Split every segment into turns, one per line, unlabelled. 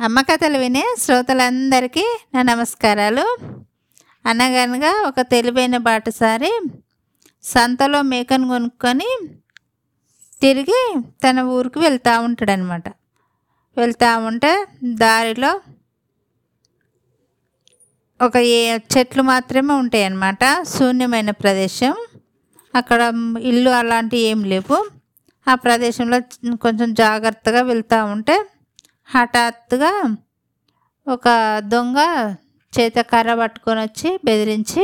అమ్మ కథలు వినే శ్రోతలందరికీ నా నమస్కారాలు. అనగనగా ఒక తెలివైన బాటసారి సంతలో మేకను కొనుక్కొని తిరిగి తన ఊరికి వెళ్తూ ఉంటాడనమాట వెళ్తూ ఉంటే దారిలో ఒక ఏ చెట్లు మాత్రమే ఉంటాయి అన్నమాట శూన్యమైన ప్రదేశం. అక్కడ ఇల్లు అలాంటివి ఏం లేవు. ఆ ప్రదేశంలో కొంచెం జాగ్రత్తగా వెళ్తూ ఉంటే హఠాత్తుగా ఒక దొంగ చేత కర్ర పట్టుకొని వచ్చి బెదిరించి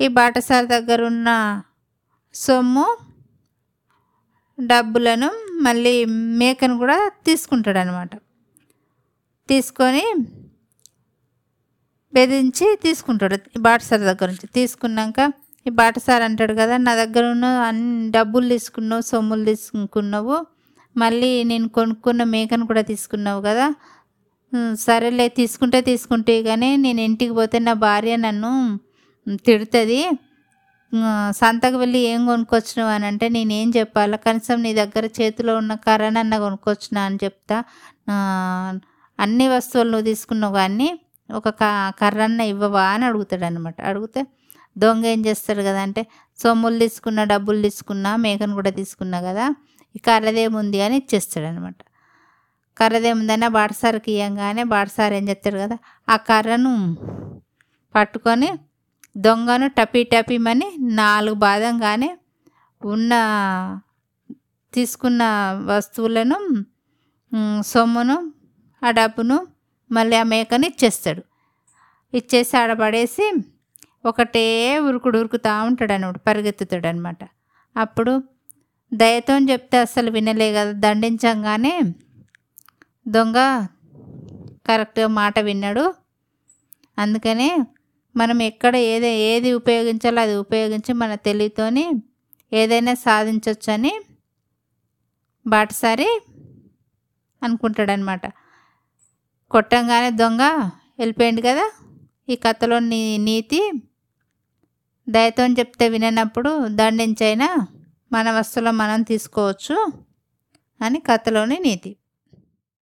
ఈ బాటసారి దగ్గర ఉన్న సొమ్ము డబ్బులను మళ్ళీ మేకను కూడా తీసుకుంటాడు అనమాట తీసుకొని బెదిరించి తీసుకుంటాడు ఈ బాటసారి దగ్గర నుంచి. తీసుకున్నాక ఈ బాటసారి అంటాడు కదా నా దగ్గర ఉన్న అన్ని డబ్బులు తీసుకున్నావు సొమ్ములు తీసుకున్నావు మళ్ళీ నేను కొనుక్కున్న మేకను కూడా తీసుకున్నావు కదా? సరేలే తీసుకుంటే తీసుకుంటే కానీ నేను ఇంటికి పోతే నా భార్య నన్ను తిడుతుంది. సంతకు వెళ్ళి ఏం కొనుక్కొచ్చినావు అని అంటే నేనేం చెప్పాలా? కనీసం నీ దగ్గర చేతిలో ఉన్న కర్రనన్న కొనుక్కొచ్చినా అని చెప్తా. అన్ని వస్తువులు నువ్వు తీసుకున్నావు కానీ ఒక క కర్రన్న ఇవ్వవా అని అడుగుతాడు అనమాట అడిగితే దొంగ ఏం చేస్తాడు కదా అంటే సొమ్ములు తీసుకున్నా డబ్బులు తీసుకున్నా మేకను కూడా తీసుకున్నా కదా? ఈ కర్రదేముంది అని ఇచ్చేస్తాడు అనమాట కర్రదేముందని బాటసారికి ఇవ్వగానే బాటసారి ఏం చెప్తాడు కదా ఆ కర్రను పట్టుకొని దొంగను టపీ టపీమని నాలుగు బాదంగానే ఉన్న తీసుకున్న వస్తువులను సొమ్మును ఆ డబ్బును మళ్ళీ ఆ మేకని ఇచ్చేస్తాడు. ఇచ్చేసి ఆడపడేసి ఒకటే ఉరుకుడు ఉరుకుతూ ఉంటాడు అనమాట పరిగెత్తుతాడు అనమాట అప్పుడు దయతో చెప్తే అసలు వినలే కదా దండించంగానే దొంగ కరెక్ట్గా మాట విన్నాడు. అందుకనే మనం ఎక్కడ ఏది ఏది ఉపయోగించాలో అది ఉపయోగించి మన తెలివితోని ఏదైనా సాధించవచ్చని బాటసారి అనుకుంటాడనమాట కొట్టంగానే దొంగ వెళ్ళిపోయింది కదా ఈ కథలో నీ నీతి దయతో చెప్తే విననప్పుడు దండించైనా మన వస్తువులో మనం తీసుకోవచ్చు అని కథలోని నీతి.